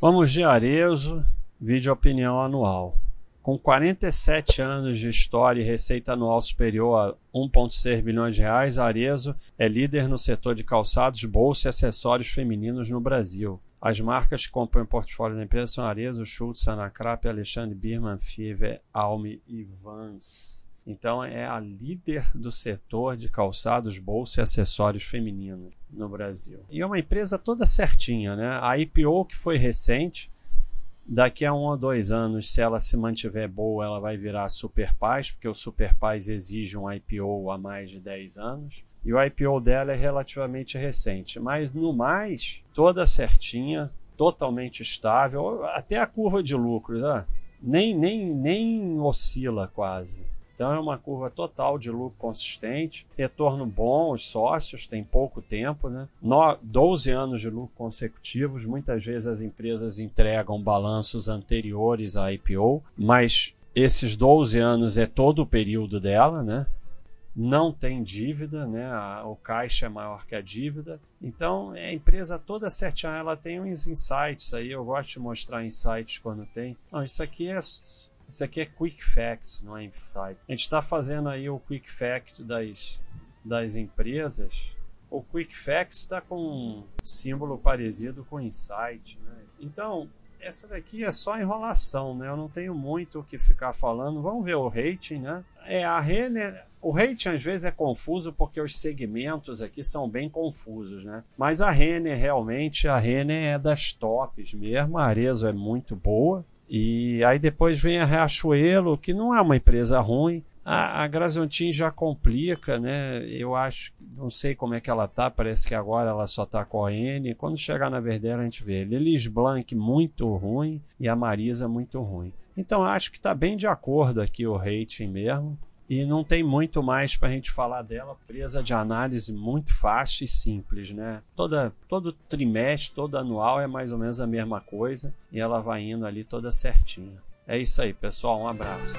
Vamos de Arezo, vídeo opinião anual. Com 47 anos de história e receita anual superior a 1,6 bilhões de reais, Arezo é líder no setor de calçados, bolsa e acessórios femininos no Brasil. As marcas que compõem o portfólio da empresa são Arezo, Schultz, Anacrap, Alexandre Birman, Fiver, Alme e Vans. Então é a líder do setor de calçados, bolsa e acessórios femininos no Brasil. E é uma empresa toda certinha, né? A IPO que foi recente, daqui a um ou dois anos, se ela se mantiver boa, ela vai virar Super Paz, porque o Super Paz exige um IPO há mais de 10 anos. E o IPO dela é relativamente recente, mas no mais, toda certinha, totalmente estável, até a curva de lucros, né? nem, nem, nem oscila quase. Então é uma curva total de lucro consistente, retorno bom, os sócios têm pouco tempo, né? 12 anos de lucro consecutivos, muitas vezes as empresas entregam balanços anteriores à IPO, mas esses 12 anos é todo o período dela, né? Não tem dívida, né? o caixa é maior que a dívida. Então, é a empresa toda certinha, ela tem uns insights aí. Eu gosto de mostrar insights quando tem. Não, isso aqui é isso aqui é Quick Facts, não é Insight. A gente está fazendo aí o Quick Fact das, das empresas. O Quick Facts está com um símbolo parecido com Insight. Né? Então, essa daqui é só enrolação, né? Eu não tenho muito o que ficar falando. Vamos ver o rating, né? É, a Renner, o rating às vezes é confuso porque os segmentos aqui são bem confusos, né? Mas a Renner realmente, a Renner é das tops mesmo. A Arezo é muito boa. E aí depois vem a Riachuelo, que não é uma empresa ruim. A, a já complica, né? Eu acho, não sei como é que ela tá, parece que agora ela só tá com a N. Quando chegar na Verdela a gente vê. Lilis Blanc muito ruim e a Marisa muito ruim. Então acho que está bem de acordo aqui o rating mesmo e não tem muito mais para a gente falar dela. Presa de análise muito fácil e simples, né? Toda, todo trimestre, todo anual é mais ou menos a mesma coisa e ela vai indo ali toda certinha. É isso aí, pessoal. Um abraço.